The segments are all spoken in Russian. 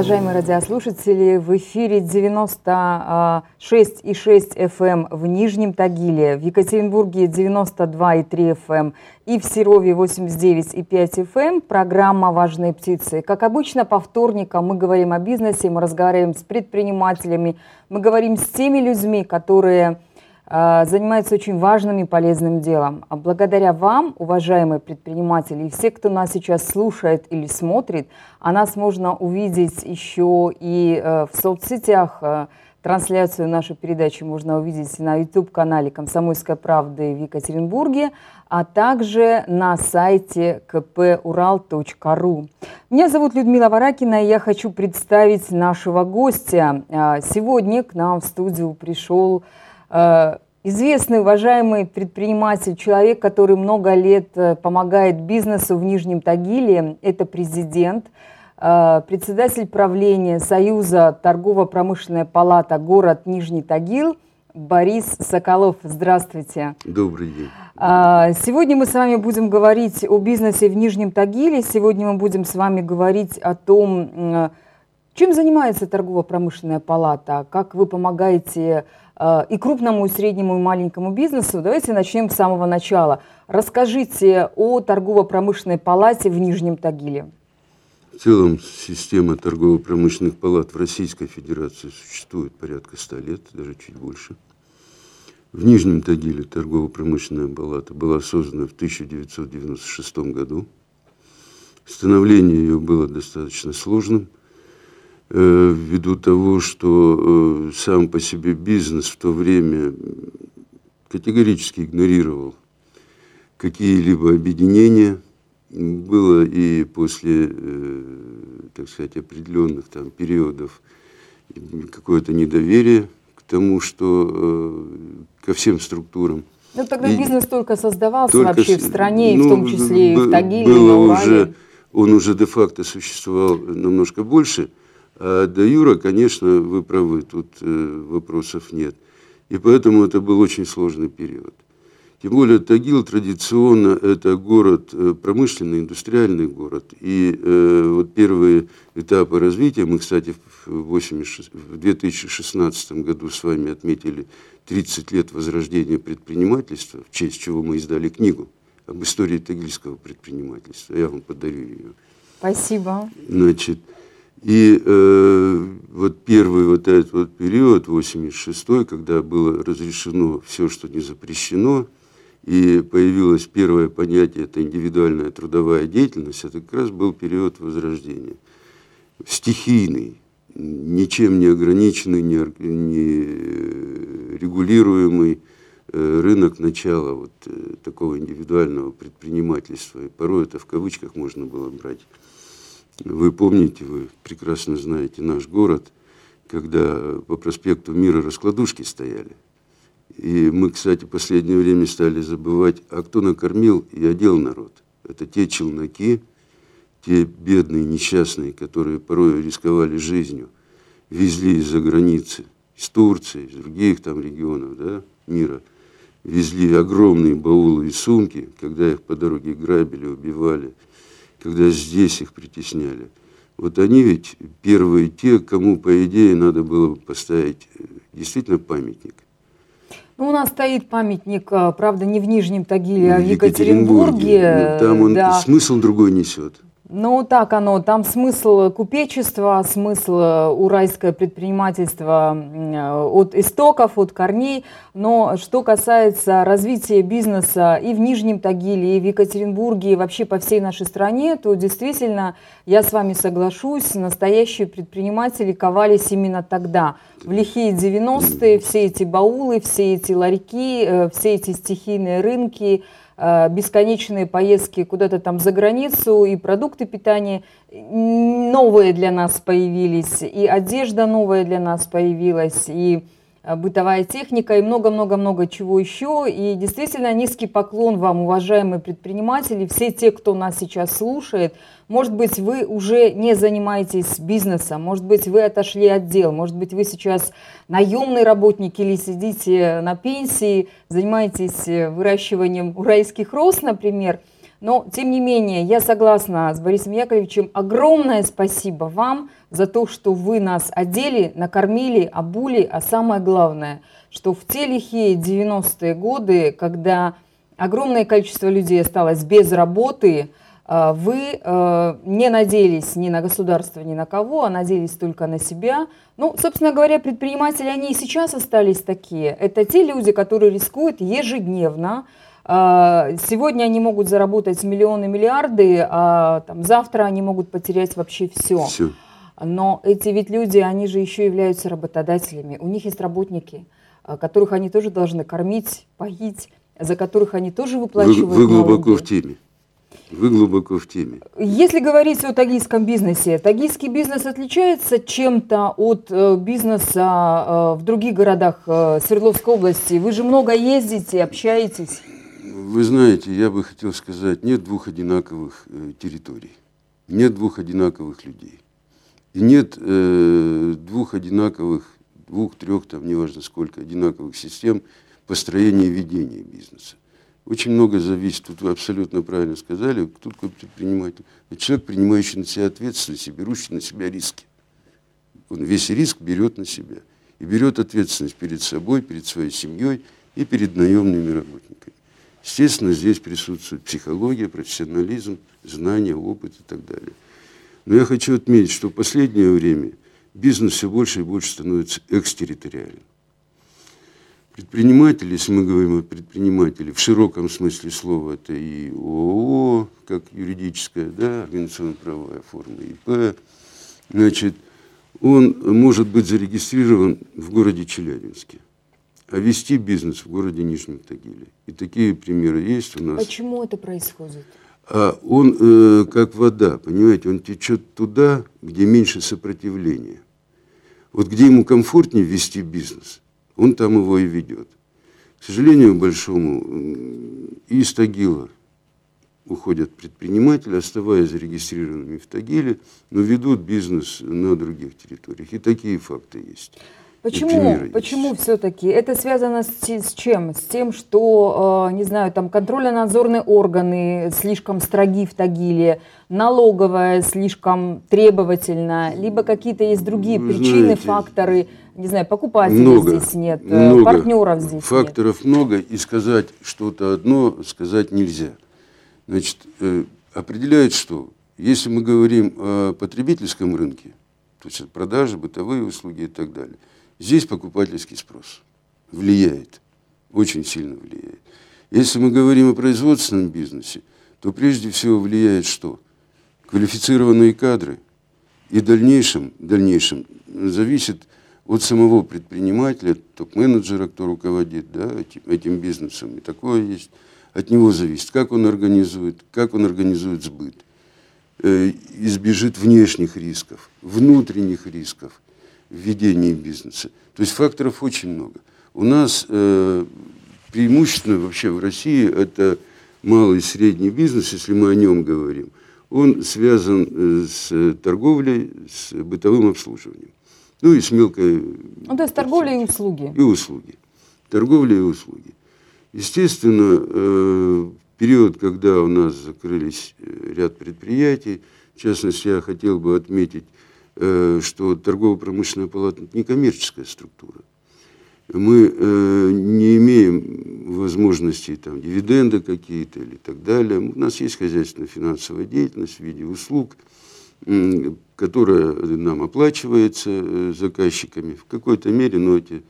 Уважаемые радиослушатели. В эфире 96,6 FM эм в Нижнем Тагиле, в Екатеринбурге 92,3 FM эм и в Серове 89,5 FM эм. программа «Важные птицы». Как обычно, по вторникам мы говорим о бизнесе, мы разговариваем с предпринимателями, мы говорим с теми людьми, которые занимается очень важным и полезным делом. А благодаря вам, уважаемые предприниматели, и все, кто нас сейчас слушает или смотрит, а нас можно увидеть еще и э, в соцсетях, э, Трансляцию нашей передачи можно увидеть на YouTube-канале «Комсомольская правда» в Екатеринбурге, а также на сайте kpural.ru. Меня зовут Людмила Варакина, и я хочу представить нашего гостя. Сегодня к нам в студию пришел Э, известный, уважаемый предприниматель, человек, который много лет э, помогает бизнесу в Нижнем Тагиле, это президент, э, председатель правления Союза торгово-промышленная палата город Нижний Тагил Борис Соколов. Здравствуйте. Добрый день. Сегодня мы с вами будем говорить о бизнесе в Нижнем Тагиле. Сегодня мы будем с вами говорить о том, чем занимается торгово-промышленная палата, как вы помогаете Э, и крупному, и среднему, и маленькому бизнесу. Давайте начнем с самого начала. Расскажите о торгово-промышленной палате в Нижнем Тагиле. В целом система торгово-промышленных палат в Российской Федерации существует порядка ста лет, даже чуть больше. В Нижнем Тагиле торгово-промышленная палата была создана в 1996 году. Становление ее было достаточно сложным – Э, ввиду того, что э, сам по себе бизнес в то время категорически игнорировал какие-либо объединения. Было и после, э, так сказать, определенных там периодов какое-то недоверие к тому, что ко всем структурам. Ну тогда и бизнес только создавался только, вообще в стране, ну, и в том числе и в Тагиле, было и на Урале. Уже, он уже де-факто существовал намножко больше – а до Юра, конечно, вы правы, тут э, вопросов нет. И поэтому это был очень сложный период. Тем более Тагил традиционно это город, э, промышленный, индустриальный город. И э, вот первые этапы развития, мы, кстати, в, 86, в 2016 году с вами отметили 30 лет возрождения предпринимательства, в честь чего мы издали книгу об истории тагильского предпринимательства. Я вам подарю ее. Спасибо. Значит, и э, вот первый вот этот вот период, 86-й, когда было разрешено все, что не запрещено, и появилось первое понятие, это индивидуальная трудовая деятельность, это как раз был период возрождения. Стихийный, ничем не ограниченный, не, не регулируемый э, рынок начала вот э, такого индивидуального предпринимательства. И порой это в кавычках можно было брать. Вы помните, вы прекрасно знаете наш город, когда по проспекту Мира раскладушки стояли. И мы, кстати, в последнее время стали забывать, а кто накормил и одел народ. Это те челноки, те бедные, несчастные, которые порой рисковали жизнью, везли из-за границы, из Турции, из других там регионов да, мира, везли огромные баулы и сумки, когда их по дороге грабили, убивали – когда здесь их притесняли. Вот они ведь первые те, кому, по идее, надо было бы поставить э, действительно памятник. Ну, у нас стоит памятник, а, правда, не в Нижнем Тагиле, а в Екатеринбурге. Екатеринбурге. Ну, там он да. смысл другой несет. Ну, так оно. Там смысл купечества, смысл э, уральское предпринимательство э, от истоков, от корней. Но что касается развития бизнеса и в Нижнем Тагиле, и в Екатеринбурге, и вообще по всей нашей стране, то действительно, я с вами соглашусь, настоящие предприниматели ковались именно тогда. В лихие 90-е все эти баулы, все эти ларьки, э, все эти стихийные рынки – бесконечные поездки куда-то там за границу, и продукты питания новые для нас появились, и одежда новая для нас появилась, и Э, бытовая техника и много-много-много чего еще. И действительно низкий поклон вам, уважаемые предприниматели, все те, кто нас сейчас слушает. Может быть, вы уже не занимаетесь бизнесом, может быть, вы отошли от дел, может быть, вы сейчас наемный работник или сидите на пенсии, занимаетесь э, выращиванием уральских роз, например. Но, тем не менее, я согласна с Борисом Яковлевичем. Огромное спасибо вам за то, что вы нас одели, накормили, обули, а самое главное, что в те лихие 90-е годы, когда огромное количество людей осталось без работы, э, вы э, не надеялись ни на государство, ни на кого, а надеялись только на себя. Ну, собственно говоря, предприниматели, они и сейчас остались такие. Это те люди, которые рискуют ежедневно, сегодня они могут заработать миллионы, миллиарды, а там, завтра они могут потерять вообще все. все. Но эти ведь люди, они же еще являются работодателями. У них есть работники, а, которых они тоже должны кормить, поить, за которых они тоже выплачивают Вы, вы глубоко налоги. в теме. Вы глубоко в теме. Если говорить о тагильском бизнесе, тагильский бизнес отличается чем-то от э, бизнеса э, в других городах э, Свердловской области? Вы же много ездите, общаетесь. Вы знаете, я бы хотел сказать, нет двух одинаковых э, территорий, нет двух одинаковых людей. И нет э, двух одинаковых, двух, трех, там, неважно сколько, одинаковых систем построения и ведения бизнеса. Очень много зависит, тут вы абсолютно правильно сказали, кто такой предприниматель. Человек, принимающий на себя ответственность и берущий на себя риски. Он весь риск берет на себя. И берет ответственность перед собой, перед своей семьей и перед наемными работниками. Естественно, здесь присутствует психология, профессионализм, знания, опыт и так далее. Но я хочу отметить, что в последнее время бизнес все больше и больше становится экстерриториальным. Предприниматели, если мы говорим о предпринимателе, в широком смысле слова, это и ООО, как юридическая, да, организационно-правовая форма ИП, значит, он может быть зарегистрирован в городе Челябинске вести бизнес в городе Нижнем Тагиле. И такие примеры есть у нас. Почему это происходит? А он э, как вода, понимаете, он течет туда, где меньше сопротивления. Вот где ему комфортнее вести бизнес, он там его и ведет. К сожалению, большому, из Тагила уходят предприниматели, оставаясь зарегистрированными в Тагиле, но ведут бизнес на других территориях. И такие факты есть. Почему, почему все-таки? Это связано с, с чем? С тем, что, э, не знаю, там контрольно-надзорные органы слишком строги в Тагиле, налоговая слишком требовательна, либо какие-то есть другие Вы причины, знаете, факторы, не знаю, покупателей много, здесь нет, э, много, партнеров здесь Факторов нет. много, и сказать что-то одно сказать нельзя. Значит, э, определяет что? Если мы говорим о потребительском рынке, то есть продажи, бытовые услуги и так далее – Здесь покупательский спрос влияет, очень сильно влияет. Если мы говорим о производственном бизнесе, то прежде всего влияет что? Квалифицированные кадры. И в дальнейшем, в дальнейшем зависит от самого предпринимателя, топ-менеджера, кто руководит да, этим, этим бизнесом. И такое есть. От него зависит, как он организует, как он организует сбыт, э, избежит внешних рисков, внутренних рисков в ведении бизнеса. То есть факторов очень много. У нас э, преимущественно вообще в России это малый и средний бизнес, если мы о нем говорим. Он связан э, с торговлей, с бытовым обслуживанием. Ну и с мелкой... Ну, то есть торговля и услуги. И услуги. Торговля и услуги. Естественно, э, период, когда у нас закрылись э, ряд предприятий, в частности, я хотел бы отметить что торгово-промышленная палата – не коммерческая структура. Мы э, не имеем возможности там, дивиденды какие-то или так далее. У нас есть хозяйственно-финансовая деятельность в виде услуг, которая нам оплачивается э, заказчиками в какой-то мере, но эти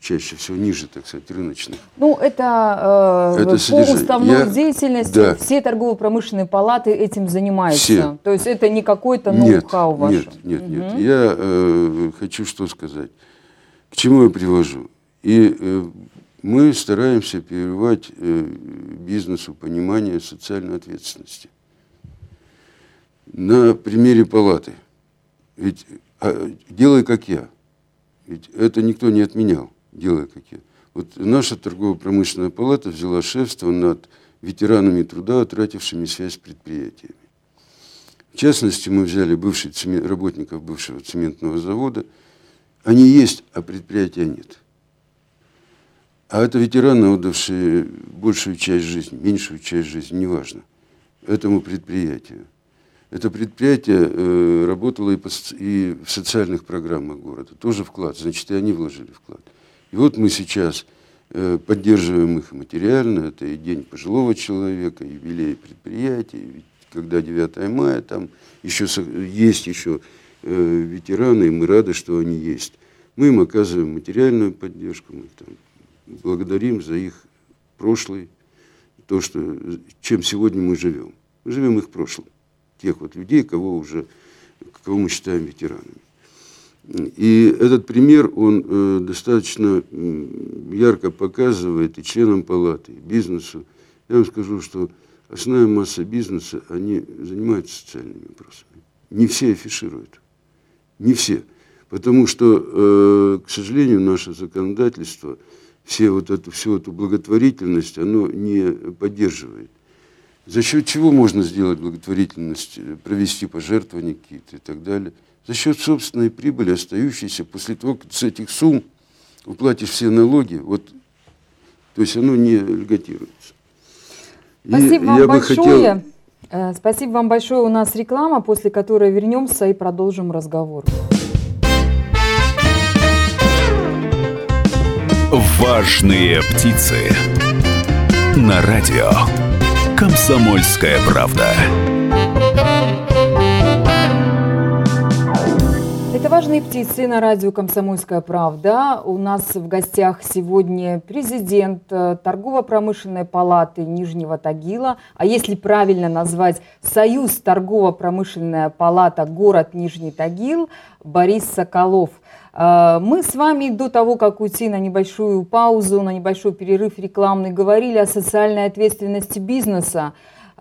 чаще всего ниже, так сказать, рыночных. Ну, это, э, это по уставной Я... деятельности да. все торгово-промышленные палаты этим занимаются. Все. То есть это не какой-то ноу-хау ваш. Нет, нет, угу. нет. Я э, хочу что сказать. К чему я привожу? И э, мы стараемся прививать э, бизнесу понимание социальной ответственности. На примере палаты. Ведь э, делай как я – Ведь это никто не отменял, делая какие. Вот наша торгово-промышленная палата взяла шефство над ветеранами труда, утратившими связь с предприятиями. В частности, мы взяли бывших работников бывшего цементного завода. Они есть, а предприятия нет. А это ветераны, отдавшие большую часть жизни, меньшую часть жизни, неважно, этому предприятию. Это предприятие э, работало и, по, и в социальных программах города, тоже вклад, значит, и они вложили вклад. И вот мы сейчас э, поддерживаем их материально, это и День пожилого человека, юбилей предприятия, ведь когда 9 мая, там еще есть еще э, ветераны, и мы рады, что они есть. Мы им оказываем материальную поддержку, мы там благодарим за их прошлый, то, что, чем сегодня мы живем. Мы живем их прошлым, тех вот людей, кого уже, кого мы считаем ветеранами. И этот пример, он э, достаточно ярко показывает и членам палаты, и бизнесу. Я вам скажу, что основная масса бизнеса, они занимаются социальными вопросами. Не все афишируют. Не все. Потому что, э, к сожалению, наше законодательство – все вот эту, всю эту благотворительность, оно не поддерживает. За счет чего можно сделать благотворительность, провести пожертвования какие-то и так далее? За счет собственной прибыли, остающейся после того, как с этих сумм уплатишь все налоги, вот, то есть оно не льготируется. Спасибо и вам большое. Хотел... Э, спасибо вам большое. У нас реклама, после которой вернемся и продолжим разговор. Важные птицы. На радио. Комсомольская правда. «Важные птицы» на радио «Комсомольская правда». У нас в гостях сегодня президент э, Торгово-промышленной палаты Нижнего Тагила, а если правильно назвать Союз Торгово-промышленная палата город Нижний Тагил Борис Соколов – а, мы с вами до того, как уйти на небольшую паузу, на небольшой перерыв рекламный, говорили о социальной ответственности бизнеса.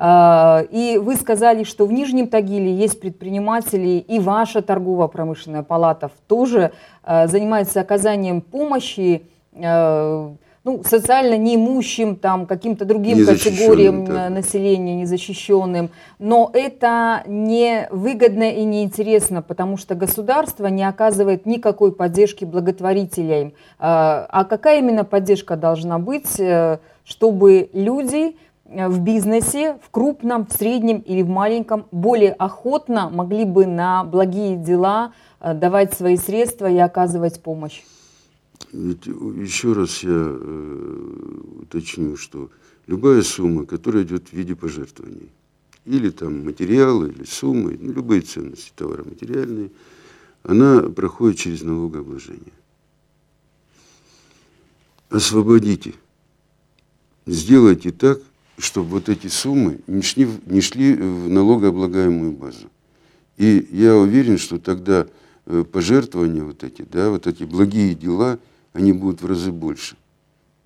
А, и вы сказали, что в Нижнем Тагиле есть предприниматели, и ваша торгово-промышленная палата тоже а, занимается оказанием помощи ну, социально неимущим, там, каким-то другим категориям да. населения, незащищенным. Но это не выгодно и не интересно, потому что государство не оказывает никакой поддержки благотворителям. А, какая именно поддержка должна быть, э, чтобы люди э, в бизнесе, в крупном, в среднем или в маленьком, более охотно могли бы на благие дела э, давать свои средства и оказывать помощь? Ведь еще раз я э, уточню, что любая сумма, которая идет в виде пожертвований, или там материалы, или суммы, ну, любые ценности товаро-материальные, она проходит через налогообложение. Освободите. Сделайте так, чтобы вот эти суммы не шли, не шли в налогооблагаемую базу. И я уверен, что тогда э, пожертвования вот эти, да, вот эти благие дела – они будут в разы больше.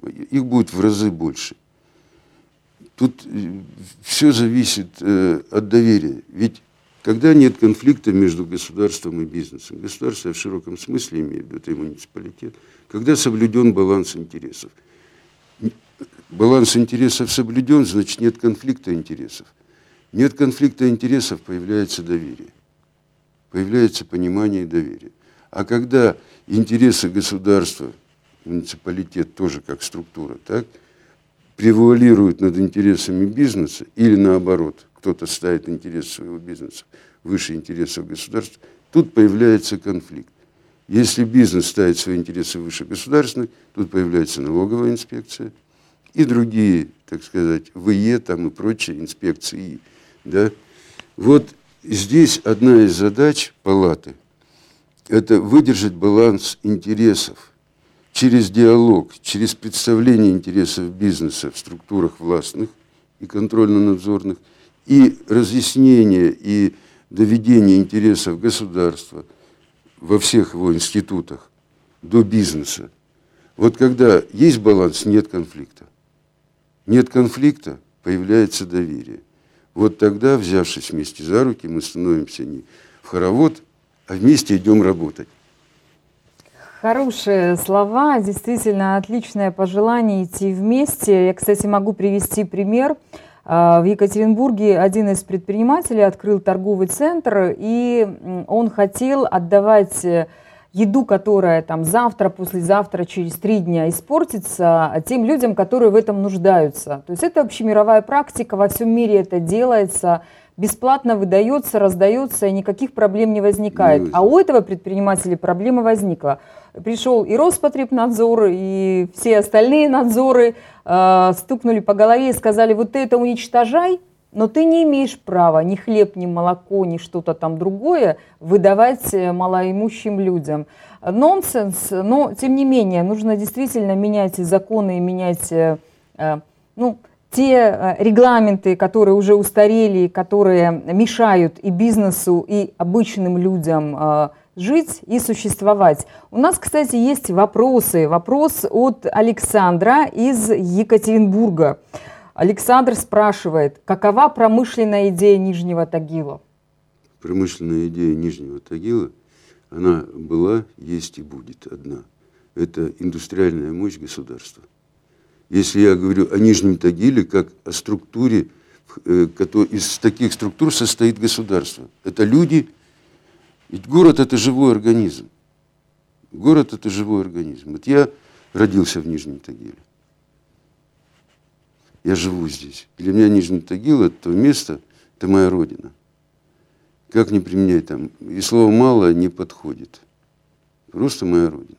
Их будет в разы больше. Тут э, все зависит э, от доверия. Ведь когда нет конфликта между государством и бизнесом, государство в широком смысле имеет в виду, это и муниципалитет, когда соблюден баланс интересов. Баланс интересов соблюден, значит нет конфликта интересов. Нет конфликта интересов, появляется доверие. Появляется понимание и доверие. А когда интересы государства, муниципалитет тоже как структура, так, превуалируют над интересами бизнеса или наоборот, кто-то ставит интерес своего бизнеса выше интересов государства, тут появляется конфликт. Если бизнес ставит свои интересы выше государственных, тут появляется налоговая инспекция и другие, так сказать, ВЕ там и прочие инспекции. Да? Вот здесь одна из задач палаты – это выдержать баланс интересов через диалог, через представление интересов бизнеса в структурах властных и контрольно-надзорных, и разъяснение и доведение интересов государства во всех его институтах до бизнеса. Вот когда есть баланс, нет конфликта. Нет конфликта, появляется доверие. Вот тогда, взявшись вместе за руки, мы становимся не в хоровод, а вместе идем работать. Хорошие слова, действительно отличное пожелание идти вместе. Я, кстати, могу привести пример. А, в Екатеринбурге один из предпринимателей открыл торговый центр, и он хотел отдавать э, еду, которая там завтра, послезавтра, через три дня испортится, тем людям, которые в этом нуждаются. То есть это общемировая практика, во всем мире это делается, бесплатно выдается, раздается, и никаких проблем не возникает. А у этого предпринимателя проблема возникла. Пришел и Роспотребнадзор, и все остальные надзоры э, стукнули по голове и сказали, вот ты это уничтожай, но ты не имеешь права ни хлеб, ни молоко, ни что-то там другое выдавать э, малоимущим людям. Нонсенс, но тем не менее нужно действительно менять законы и менять э, э, ну, те регламенты, которые уже устарели, которые мешают и бизнесу, и обычным людям жить и существовать. У нас, кстати, есть вопросы. Вопрос от Александра из Екатеринбурга. Александр спрашивает, какова промышленная идея Нижнего Тагила? Промышленная идея Нижнего Тагила, она была, есть и будет одна. Это индустриальная мощь государства. Если я говорю о Нижнем Тагиле, как о структуре, э, из таких структур состоит государство. Это люди, ведь город – это живой организм. Город – это живой организм. Вот я родился в Нижнем Тагиле я живу здесь. Для меня Нижний Тагил – это то место, это моя родина. Как не применять там? И слово «мало» не подходит. Просто моя родина.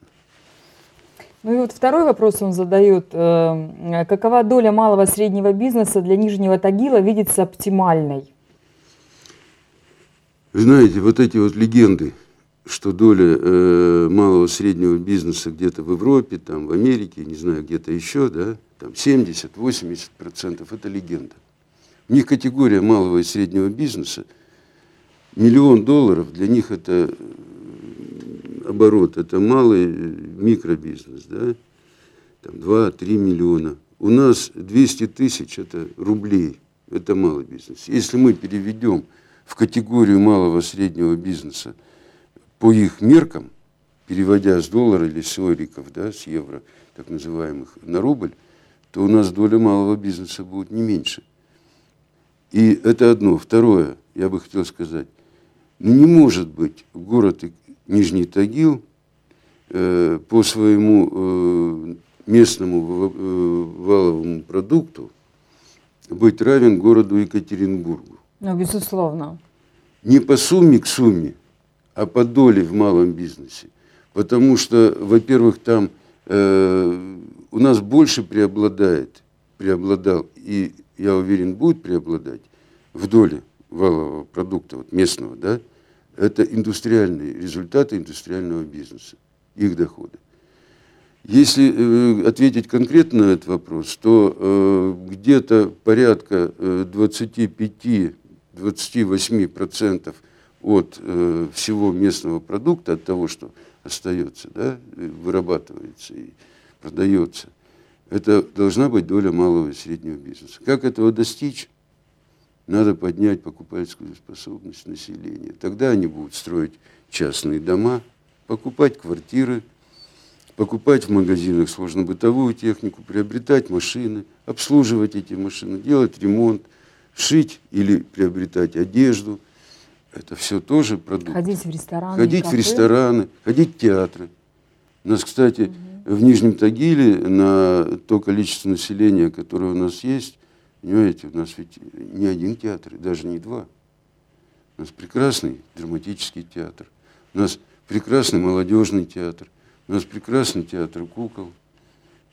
Ну и вот второй вопрос он задает. Э, какова доля малого среднего бизнеса для Нижнего Тагила видится оптимальной? Вы знаете, вот эти вот легенды, что доля э, малого среднего бизнеса где-то в Европе, там, в Америке, не знаю, где-то еще, да, там 70-80% это легенда. У них категория малого и среднего бизнеса. Миллион долларов для них это оборот, это малый микробизнес, да? Там 2-3 миллиона. У нас 200 тысяч это рублей, это малый бизнес. Если мы переведем в категорию малого среднего бизнеса по их меркам, переводя с доллара или с ориков, да, с евро, так называемых, на рубль, то у нас доля малого бизнеса будет не меньше. И это одно. Второе, я бы хотел сказать, ну, не может быть город Нижний Тагил э, по своему э, местному э, валовому продукту быть равен городу Екатеринбургу. Ну, безусловно. Не по сумме к сумме, а по доле в малом бизнесе. Потому что, во-первых, там э, у нас больше преобладает, преобладал, и я уверен, будет преобладать в доле валового продукта вот местного, да, это индустриальные результаты индустриального бизнеса, их доходы. Если э, ответить конкретно на этот вопрос, то э, где-то порядка э, 25-28% от э, всего местного продукта, от того, что остается, да, вырабатывается и продается. Это должна быть доля малого и среднего бизнеса. Как этого достичь? Надо поднять покупательскую способность населения. Тогда они будут строить частные дома, покупать квартиры, покупать в магазинах сложно-бытовую технику, приобретать машины, обслуживать эти машины, делать ремонт, шить или приобретать одежду. Это все тоже продукт. Ходить в рестораны. Ходить в рестораны, ходить в театры. У нас, кстати, угу в Нижнем Тагиле на то количество населения, которое у нас есть, понимаете, у нас ведь не один театр, даже не два. У нас прекрасный драматический театр, у нас прекрасный молодежный театр, у нас прекрасный театр кукол.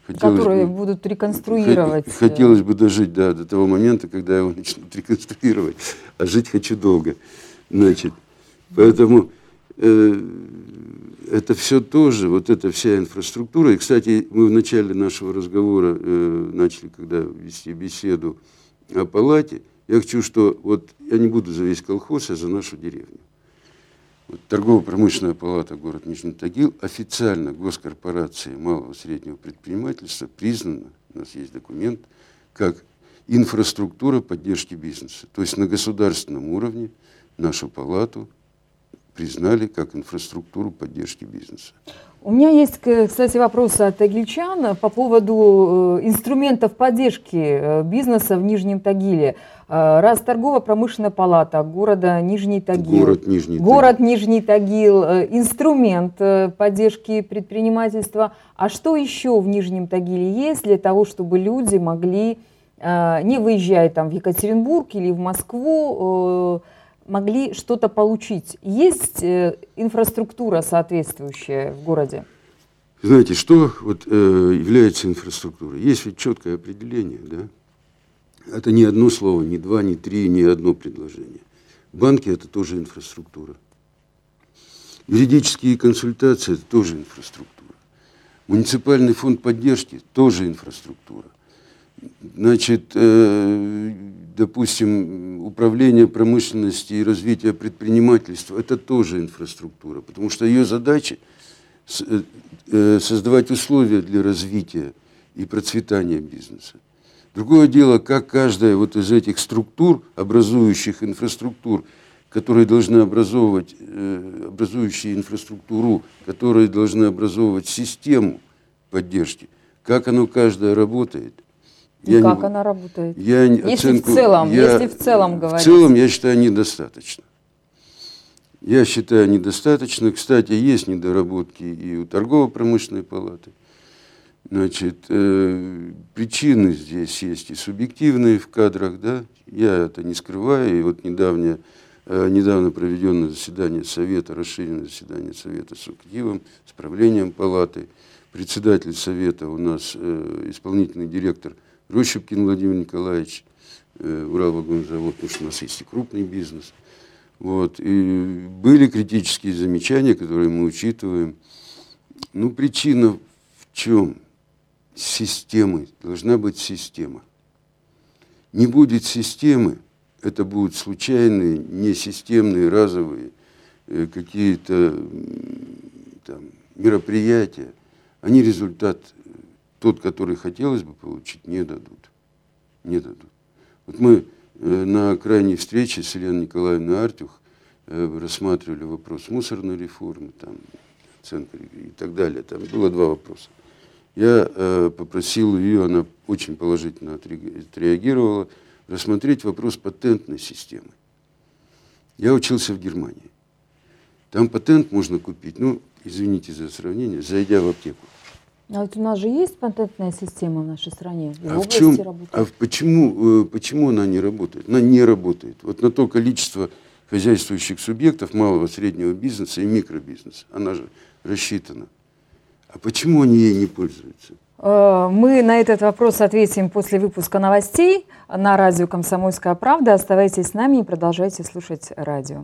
Хотелось которые бы, будут реконструировать. Хотелось бы дожить да, до того момента, когда его начнут реконструировать. А жить хочу долго. Значит, поэтому э, это все тоже, вот эта вся инфраструктура. И, кстати, мы в начале нашего разговора э, начали, когда вести беседу о палате, я хочу, что вот я не буду за весь колхоз, а за нашу деревню. Вот, Торгово-промышленная палата город Нижний Тагил официально госкорпорацией малого и среднего предпринимательства признана, у нас есть документ, как инфраструктура поддержки бизнеса. То есть на государственном уровне нашу палату признали как инфраструктуру поддержки бизнеса. У меня есть, кстати, вопрос от тагильчан по поводу э, инструментов поддержки э, бизнеса в Нижнем Тагиле. Э, раз торгово-промышленная палата города Нижний Тагил. Город Нижний Тагил. Город Нижний Тагил, инструмент поддержки предпринимательства. А что еще в Нижнем Тагиле есть для того, чтобы люди могли, не выезжая там в Екатеринбург или в Москву, могли что-то получить. Есть э, инфраструктура соответствующая в городе? Знаете, что вот, э, является инфраструктурой? Есть ведь четкое определение, да? Это не одно слово, не два, не три, не одно предложение. Банки – это тоже инфраструктура. Юридические консультации – это тоже инфраструктура. Муниципальный фонд поддержки – тоже инфраструктура. Значит, э, допустим, управление промышленности и развития предпринимательства, это тоже инфраструктура, потому что ее задача э, э, создавать условия для развития и процветания бизнеса. Другое дело, как каждая вот из этих структур, образующих инфраструктур, которые должны образовывать, э, образующие инфраструктуру, которые должны образовывать систему поддержки, как оно каждая работает, и я как не, она работает? Я если оценку, в целом, я, если в целом говорить. В целом, я считаю, недостаточно. Я считаю, недостаточно. Кстати, есть недоработки и у торгово-промышленной палаты. Значит, э, причины здесь есть и субъективные в кадрах, да, я это не скрываю. И вот недавнее, э, недавно проведенное заседание Совета, расширенное заседание Совета с активом, с правлением палаты, председатель Совета у нас э, исполнительный директор – Рощепкин Владимир Николаевич, э, Уралвагонзавод, потому что у нас есть и крупный бизнес. Вот. И были критические замечания, которые мы учитываем. Ну, причина в чем? Системы. Должна быть система. Не будет системы, это будут случайные, несистемные, разовые э, какие-то мероприятия. Они результат тот, который хотелось бы получить, не дадут. Не дадут. Вот мы э, на крайней встрече с Еленой Николаевной Артюх э, рассматривали вопрос мусорной реформы, там, оценка и так далее. Там было два вопроса. Я э, попросил ее, она очень положительно отреагировала, рассмотреть вопрос патентной системы. Я учился в Германии. Там патент можно купить, ну, извините за сравнение, зайдя в аптеку. А вот у нас же есть патентная система в нашей стране. В а, в чем, а почему, э, почему она не работает? Она не работает. Вот на то количество хозяйствующих субъектов малого, среднего бизнеса и микробизнеса, она же рассчитана. А почему они ей не пользуются? Э, мы на этот вопрос ответим после выпуска новостей на радио «Комсомольская правда». Оставайтесь с нами и продолжайте слушать радио.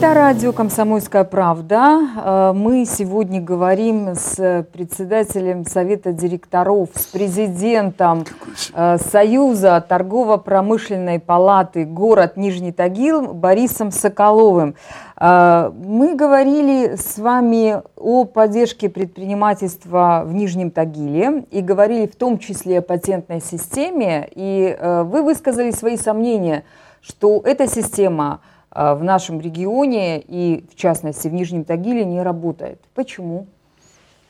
Это радио «Комсомольская правда». Э, мы сегодня говорим с председателем Совета директоров, с президентом э, Союза торгово-промышленной палаты город Нижний Тагил Борисом Соколовым. Э, мы говорили с вами о поддержке предпринимательства в Нижнем Тагиле и говорили в том числе о патентной системе. И вы высказали свои сомнения, что эта система – в нашем регионе и, в частности, в Нижнем Тагиле не работает. Почему?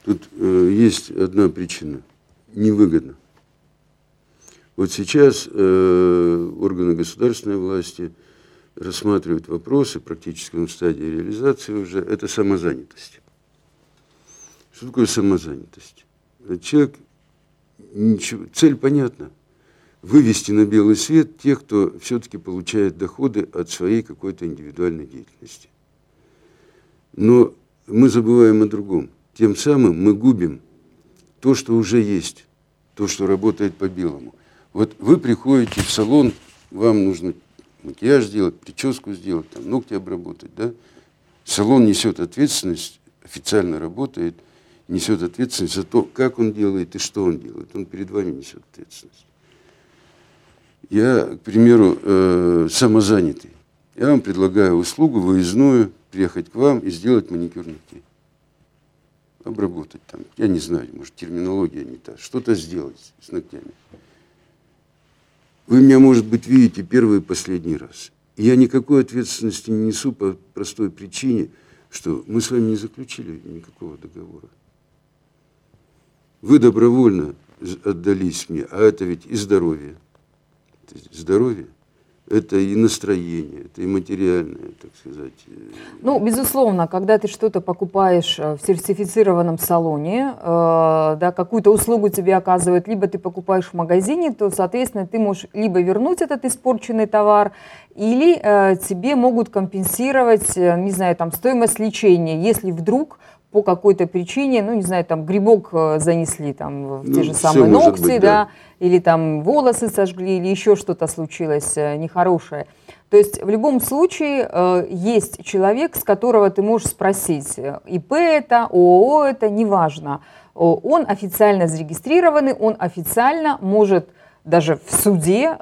Тут э, есть одна причина. Невыгодно. Вот сейчас э, органы государственной власти рассматривают вопросы практически на стадии реализации уже. Это самозанятость. Что такое самозанятость? Человек, ничего, цель понятна – вывести на белый свет тех, кто все-таки получает доходы от своей какой-то индивидуальной деятельности. Но мы забываем о другом. Тем самым мы губим то, что уже есть, то, что работает по-белому. Вот вы приходите в салон, вам нужно макияж сделать, прическу сделать, там, ногти обработать, да? Салон несет ответственность, официально работает, несет ответственность за то, как он делает и что он делает. Он перед вами несет ответственность. Я, к примеру, э, самозанятый. Я вам предлагаю услугу выездную приехать к вам и сделать маникюр ногтей. Обработать там, я не знаю, может, терминология не та, что-то сделать с ногтями. Вы меня, может быть, видите первый и последний раз. И я никакой ответственности не несу по простой причине, что мы с вами не заключили никакого договора. Вы добровольно отдались мне, а это ведь и здоровье. Здоровье – это и настроение, это и материальное, так сказать. Э, ну, безусловно, когда ты что-то покупаешь э, в сертифицированном салоне, э, да, какую-то услугу тебе оказывают, либо ты покупаешь в магазине, то, соответственно, ты можешь либо вернуть этот испорченный товар, или э, тебе могут компенсировать, э, не знаю, там, стоимость лечения, если вдруг по какой-то причине, ну, не знаю, там, грибок занесли, там, в ну, те же самые ногти, быть, да, да или там волосы сожгли, или еще что-то случилось э, нехорошее. То есть в любом случае э, есть человек, с которого ты можешь спросить, э, ИП это, ООО это, неважно. Он официально зарегистрированный, он официально может даже в суде,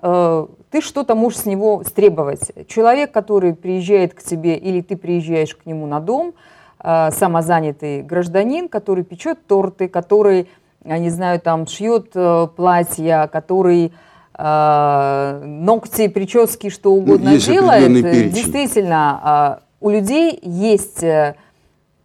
ты что-то можешь с него стребовать. Человек, который приезжает к тебе или ты приезжаешь к нему на дом, самозанятый гражданин, который печет торты, который я не знаю, там шьет э, платья, который э, ногти, прически, что угодно ну, делает. Действительно, э, у людей есть э,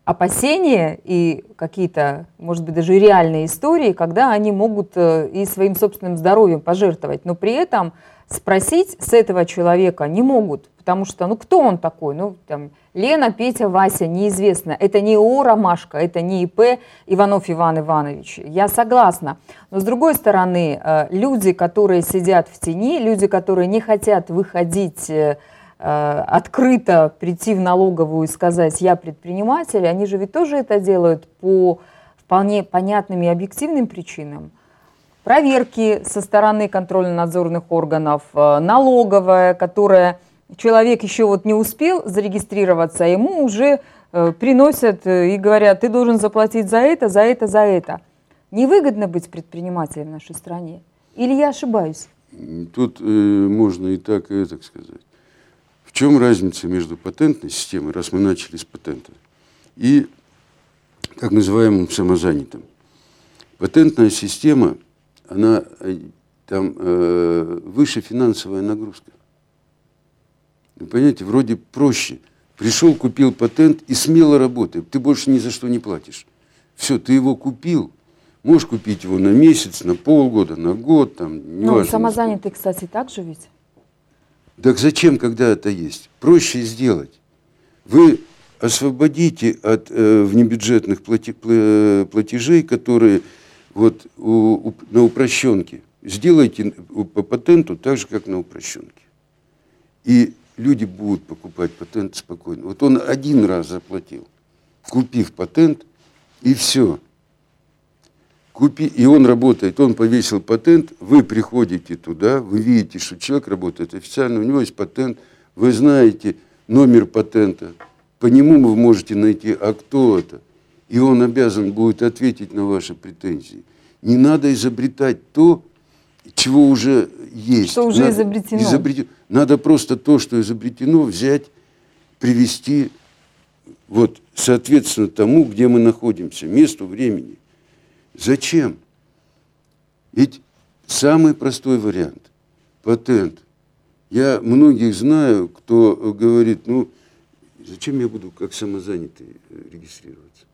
опасения и какие-то, может быть, даже реальные истории, когда они могут э, и своим собственным здоровьем пожертвовать, но при этом спросить с этого человека не могут, потому что, ну, кто он такой? Ну, там, Лена, Петя, Вася, неизвестно. Это не ООО «Ромашка», это не ИП Иванов Иван Иванович. Я согласна. Но, с другой стороны, э, люди, которые сидят в тени, люди, которые не хотят выходить э, э, открыто прийти в налоговую и сказать «я предприниматель», они же ведь тоже это делают по вполне понятным и объективным причинам проверки со стороны контрольно-надзорных органов, э, налоговая, которая человек еще вот не успел зарегистрироваться, а ему уже э, приносят э, и говорят, ты должен заплатить за это, за это, за это. Невыгодно быть предпринимателем в нашей стране? Или я ошибаюсь? Тут э, можно и так, и так сказать. В чем разница между патентной системой, раз мы начали с патента, и так называемым самозанятым? Патентная система – она э, там э, выше финансовая нагрузка. Вы понимаете, вроде проще. Пришел, купил патент и смело работай. Ты больше ни за что не платишь. Все, ты его купил. Можешь купить его на месяц, на полгода, на год, там, не Ну, самозанятый, кстати, так же ведь? Так зачем, когда это есть? Проще сделать. Вы освободите от э, внебюджетных плати, платежей, которые вот у, у, на упрощенке. Сделайте по патенту так же, как на упрощенке. И люди будут покупать патент спокойно. Вот он один раз заплатил, купив патент, и все. Купи, и он работает, он повесил патент, вы приходите туда, вы видите, что человек работает официально, у него есть патент, вы знаете номер патента, по нему вы можете найти, а кто это – и он обязан будет ответить на ваши претензии. Не надо изобретать то, чего уже есть. Что уже надо, изобретено. изобретено. Надо просто то, что изобретено, взять, привести вот, соответственно тому, где мы находимся, месту, времени. Зачем? Ведь самый простой вариант – патент. Я многих знаю, кто говорит, ну, зачем я буду как самозанятый регистрироваться?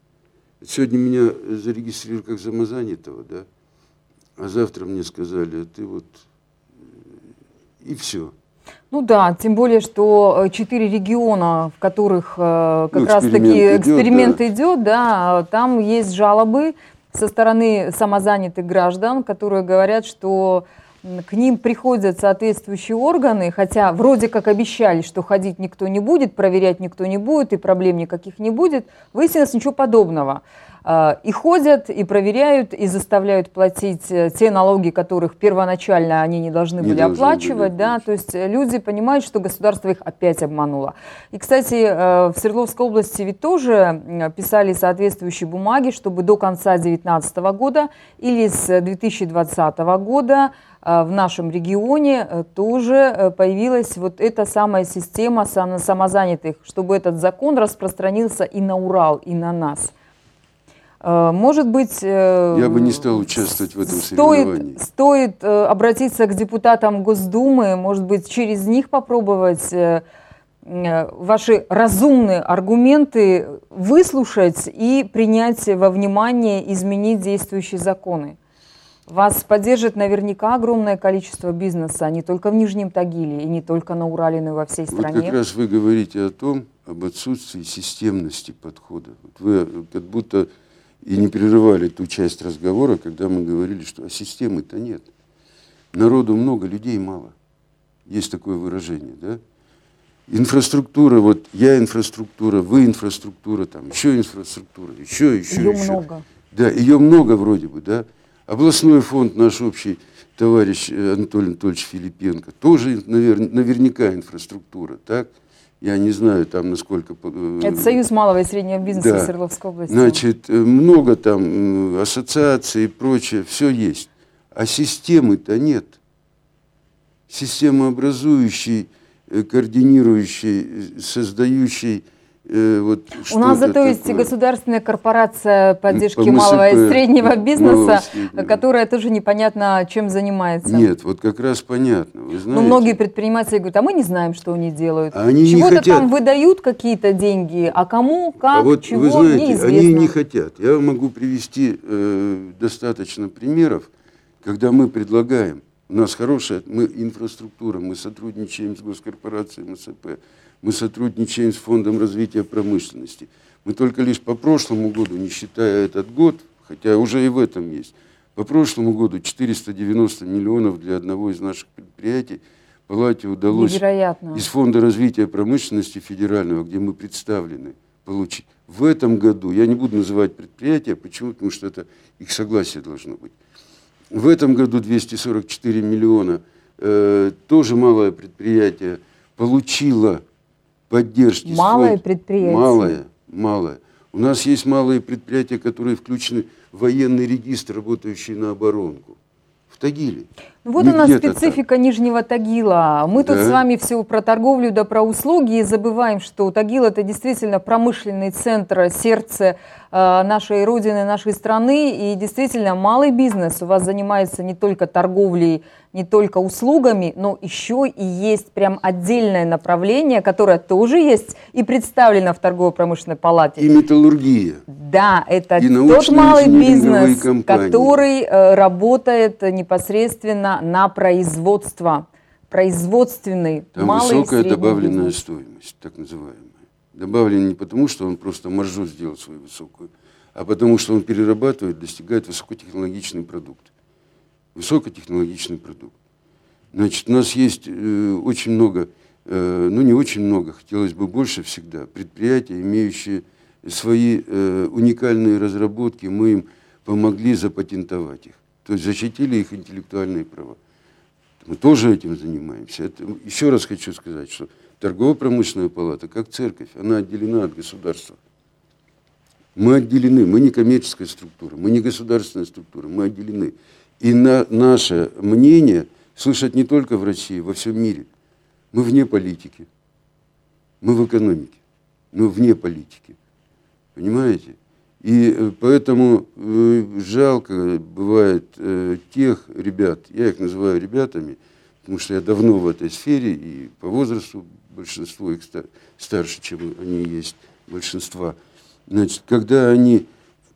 Сегодня меня зарегистрировали как самозанятого, да, а завтра мне сказали, ты вот и все. Ну да, тем более, что э, четыре региона, в которых э, как ну, раз-таки эксперимент идет, да. идет, да, там есть жалобы со стороны самозанятых граждан, которые говорят, что к ним приходят соответствующие органы, хотя вроде как обещали, что ходить никто не будет, проверять никто не будет и проблем никаких не будет, выяснилось ничего подобного. А, и ходят, и проверяют, и заставляют платить э, те налоги, которых первоначально они не должны не были должны оплачивать. Были. Да? То есть люди понимают, что государство их опять обмануло. И, кстати, э, в Свердловской области ведь тоже писали соответствующие бумаги, чтобы до конца 2019 года или с 2020 года в нашем регионе тоже появилась вот эта самая система самозанятых, чтобы этот закон распространился и на Урал, и на нас. Может быть... Я бы не стал участвовать в этом стоит, соревновании. Стоит обратиться к депутатам Госдумы, может быть, через них попробовать Э, ваши разумные аргументы выслушать и принять во внимание, изменить действующие законы. Вас поддержит наверняка огромное количество бизнеса, не только в Нижнем Тагиле и не только на Урале, но и во всей стране. Вот как раз вы говорите о том, об отсутствии системности подхода. Вот вы как будто и не прерывали ту часть разговора, когда мы говорили, что а системы-то нет. Народу много, людей мало. Есть такое выражение, да? Инфраструктура, вот я инфраструктура, вы инфраструктура, там еще инфраструктура, еще, еще, ее еще. много. Да, ее много вроде бы, да. Областной фонд наш общий товарищ э, Анатолий Анатольевич Филипенко, тоже навер, наверняка инфраструктура, так? Я не знаю там насколько... Э, Это Союз малого и среднего бизнеса да. Свердловской области. Значит, э, много там ассоциаций и прочее, все есть. А системы-то нет. Системообразующей Э, координирующий, создающий вот У нас зато такое. есть государственная корпорация поддержки По малого и среднего бизнеса, среднего. которая тоже непонятно чем занимается. Нет, вот как раз понятно. Вы знаете, Но многие предприниматели говорят, а мы не знаем, что они делают. А они Чего-то хотят. там выдают какие-то деньги, а кому, как, а вот, чего, вы знаете, неизвестно. Они не хотят. Я могу привести э, достаточно примеров, когда мы предлагаем у нас хорошая мы инфраструктура, мы сотрудничаем с госкорпорацией МСП, мы сотрудничаем с Фондом развития промышленности. Мы только лишь по прошлому году, не считая этот год, хотя уже и в этом есть, по прошлому году 490 миллионов для одного из наших предприятий Палате удалось Невероятно. из Фонда развития промышленности федерального, где мы представлены, получить. В этом году, я не буду называть предприятия, почему? Потому что это их согласие должно быть. В этом году 244 миллиона. Э, тоже малое предприятие получило поддержки. Малое свой... предприятие? Малое, малое. У нас есть малые предприятия, которые включены в военный регистр, работающий на оборонку. В Тагиле. Вот Не у нас специфика так. Нижнего Тагила. Мы да. тут с вами все про торговлю да про услуги и забываем, что Тагил это действительно промышленный центр, сердце Э, нашей родины, нашей страны. И действительно, малый бизнес у вас занимается не только торговлей, не только услугами, но еще и есть прям отдельное направление, которое тоже есть и представлено в торгово-промышленной палате. И металлургия. Да, это и тот малый бизнес, который э, работает непосредственно на производство. Производственный Там малый высокая добавленная бизнес. стоимость, так называемая. Добавлен не потому, что он просто маржу сделал свою высокую, а потому что он перерабатывает, достигает высокотехнологичный продукт. Высокотехнологичный продукт. Значит, у нас есть э, очень много, э, ну не очень много, хотелось бы больше всегда, предприятия, имеющие свои э, уникальные разработки, мы им помогли запатентовать их. То есть защитили их интеллектуальные права. Мы тоже этим занимаемся. Это, еще раз хочу сказать, что Торгово-промышленная палата, как церковь, она отделена от государства. Мы отделены, мы не коммерческая структура, мы не государственная структура, мы отделены. И на наше мнение слышат не только в России, во всем мире. Мы вне политики, мы в экономике, мы вне политики. Понимаете? И э, поэтому э, жалко бывает э, тех ребят, я их называю ребятами, потому что я давно в этой сфере и по возрасту большинство их старше, чем они есть, большинства. Значит, когда они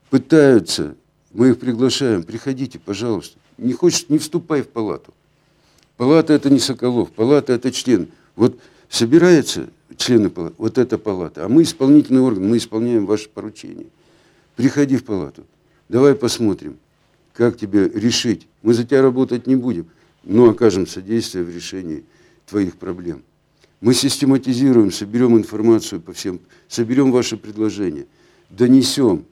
пытаются, мы их приглашаем, приходите, пожалуйста. Не хочешь, не вступай в палату. Палата – это не Соколов, палата – это член. Вот собираются члены палаты, вот эта палата, а мы исполнительный орган, мы исполняем ваши поручения. Приходи в палату, давай посмотрим, как тебе решить. Мы за тебя работать не будем, но окажем содействие в решении твоих проблем. Мы систематизируем, соберем информацию по всем, соберем ваши предложения, донесем.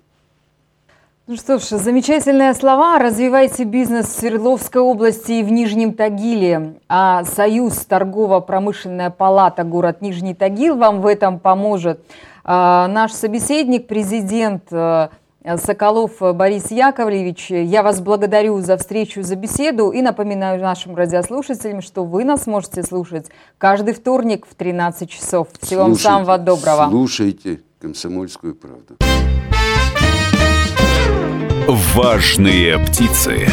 Ну что ж, замечательные слова. Развивайте бизнес в Свердловской области и в Нижнем Тагиле. А Союз торгово-промышленная палата город Нижний Тагил вам в этом поможет. А, наш собеседник, президент э, Соколов Борис Яковлевич. Я вас благодарю за встречу, за беседу и напоминаю нашим радиослушателям, что вы нас можете слушать каждый вторник в 13 часов. Всего Слушайте, вам самого доброго. Слушайте «Комсомольскую правду». Важные птицы.